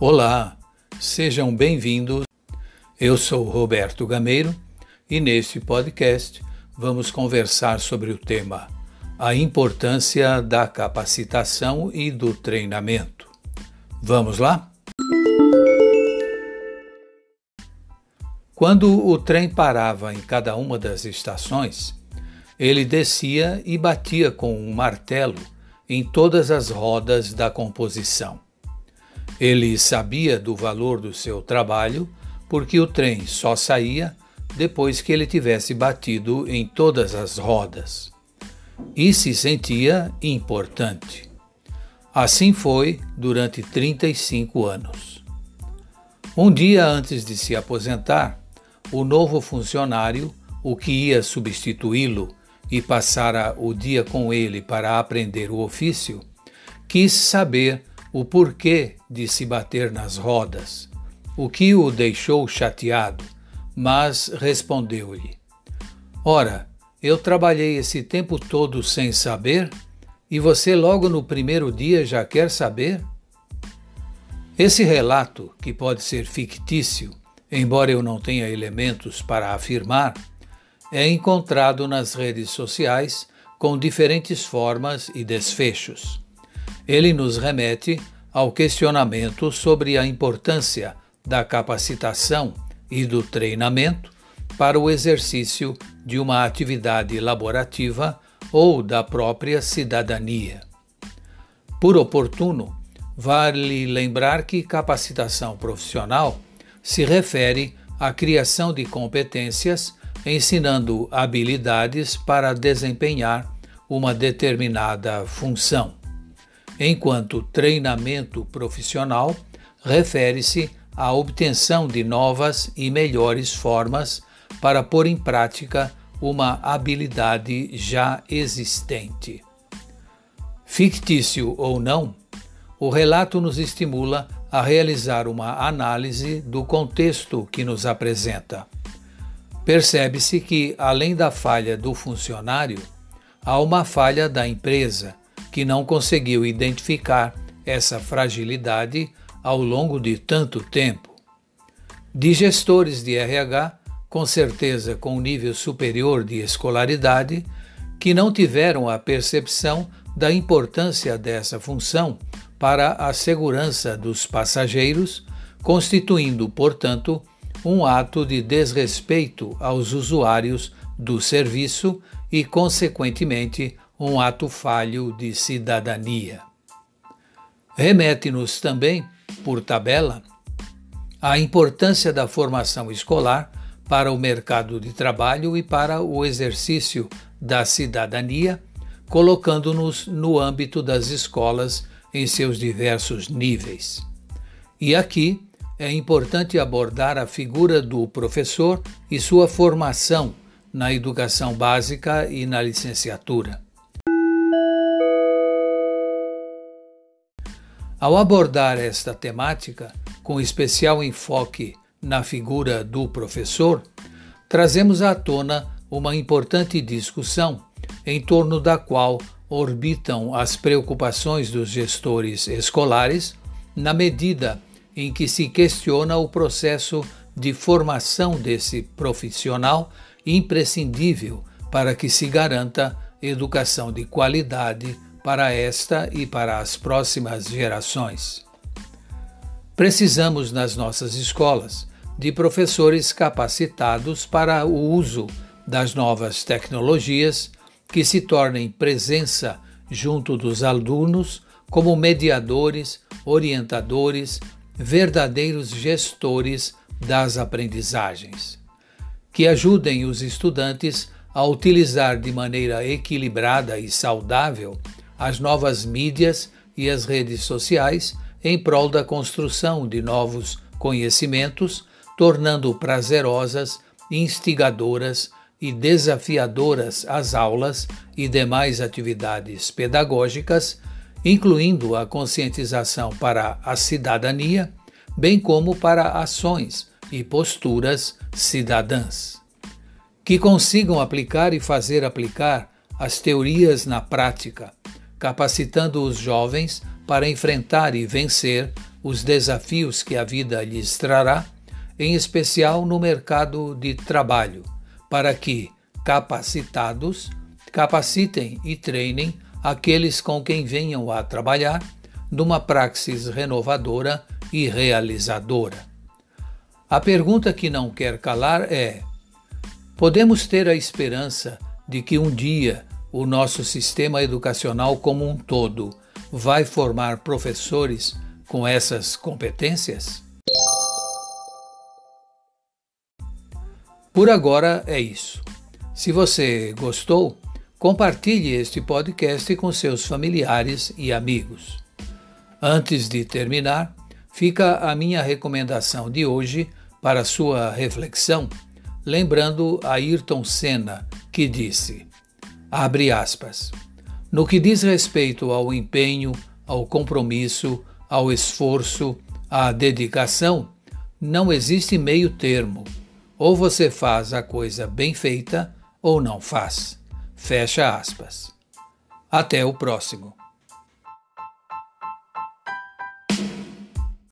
Olá, sejam bem-vindos. Eu sou Roberto Gameiro e neste podcast vamos conversar sobre o tema a importância da capacitação e do treinamento. Vamos lá? Quando o trem parava em cada uma das estações, ele descia e batia com um martelo em todas as rodas da composição. Ele sabia do valor do seu trabalho porque o trem só saía depois que ele tivesse batido em todas as rodas. E se sentia importante. Assim foi durante 35 anos. Um dia antes de se aposentar, o novo funcionário, o que ia substituí-lo e passara o dia com ele para aprender o ofício, quis saber o porquê de se bater nas rodas, o que o deixou chateado, mas respondeu-lhe: Ora, eu trabalhei esse tempo todo sem saber, e você logo no primeiro dia já quer saber? Esse relato, que pode ser fictício, embora eu não tenha elementos para afirmar, é encontrado nas redes sociais com diferentes formas e desfechos. Ele nos remete ao questionamento sobre a importância da capacitação e do treinamento para o exercício de uma atividade laborativa ou da própria cidadania. Por oportuno, vale lembrar que capacitação profissional se refere à criação de competências ensinando habilidades para desempenhar uma determinada função enquanto treinamento profissional refere-se à obtenção de novas e melhores formas para pôr em prática uma habilidade já existente. Fictício ou não, o relato nos estimula a realizar uma análise do contexto que nos apresenta. Percebe-se que, além da falha do funcionário, há uma falha da empresa que não conseguiu identificar essa fragilidade ao longo de tanto tempo. De gestores de RH, com certeza com nível superior de escolaridade, que não tiveram a percepção da importância dessa função para a segurança dos passageiros, constituindo, portanto, um ato de desrespeito aos usuários do serviço e, consequentemente, um ato falho de cidadania. Remete-nos também, por tabela, à importância da formação escolar para o mercado de trabalho e para o exercício da cidadania, colocando-nos no âmbito das escolas em seus diversos níveis. E aqui é importante abordar a figura do professor e sua formação na educação básica e na licenciatura. Ao abordar esta temática, com especial enfoque na figura do professor, trazemos à tona uma importante discussão em torno da qual orbitam as preocupações dos gestores escolares, na medida em que se questiona o processo de formação desse profissional imprescindível para que se garanta educação de qualidade para esta e para as próximas gerações. Precisamos nas nossas escolas de professores capacitados para o uso das novas tecnologias que se tornem presença junto dos alunos como mediadores, orientadores, verdadeiros gestores das aprendizagens, que ajudem os estudantes a utilizar de maneira equilibrada e saudável as novas mídias e as redes sociais em prol da construção de novos conhecimentos, tornando prazerosas, instigadoras e desafiadoras as aulas e demais atividades pedagógicas, incluindo a conscientização para a cidadania, bem como para ações e posturas cidadãs. Que consigam aplicar e fazer aplicar as teorias na prática, capacitando os jovens para enfrentar e vencer os desafios que a vida lhes trará, em especial no mercado de trabalho, para que, capacitados, capacitem e treinem aqueles com quem venham a trabalhar numa praxis renovadora e realizadora. A pergunta que não quer calar é: podemos ter a esperança de que um dia o nosso sistema educacional como um todo vai formar professores com essas competências? Por agora é isso. Se você gostou, compartilhe este podcast com seus familiares e amigos. Antes de terminar, fica a minha recomendação de hoje para sua reflexão, lembrando Ayrton Senna, que disse: abre aspas. No que diz respeito ao empenho, ao compromisso, ao esforço, à dedicação, não existe meio termo. Ou você faz a coisa bem feita ou não faz. Fecha aspas. Até o próximo.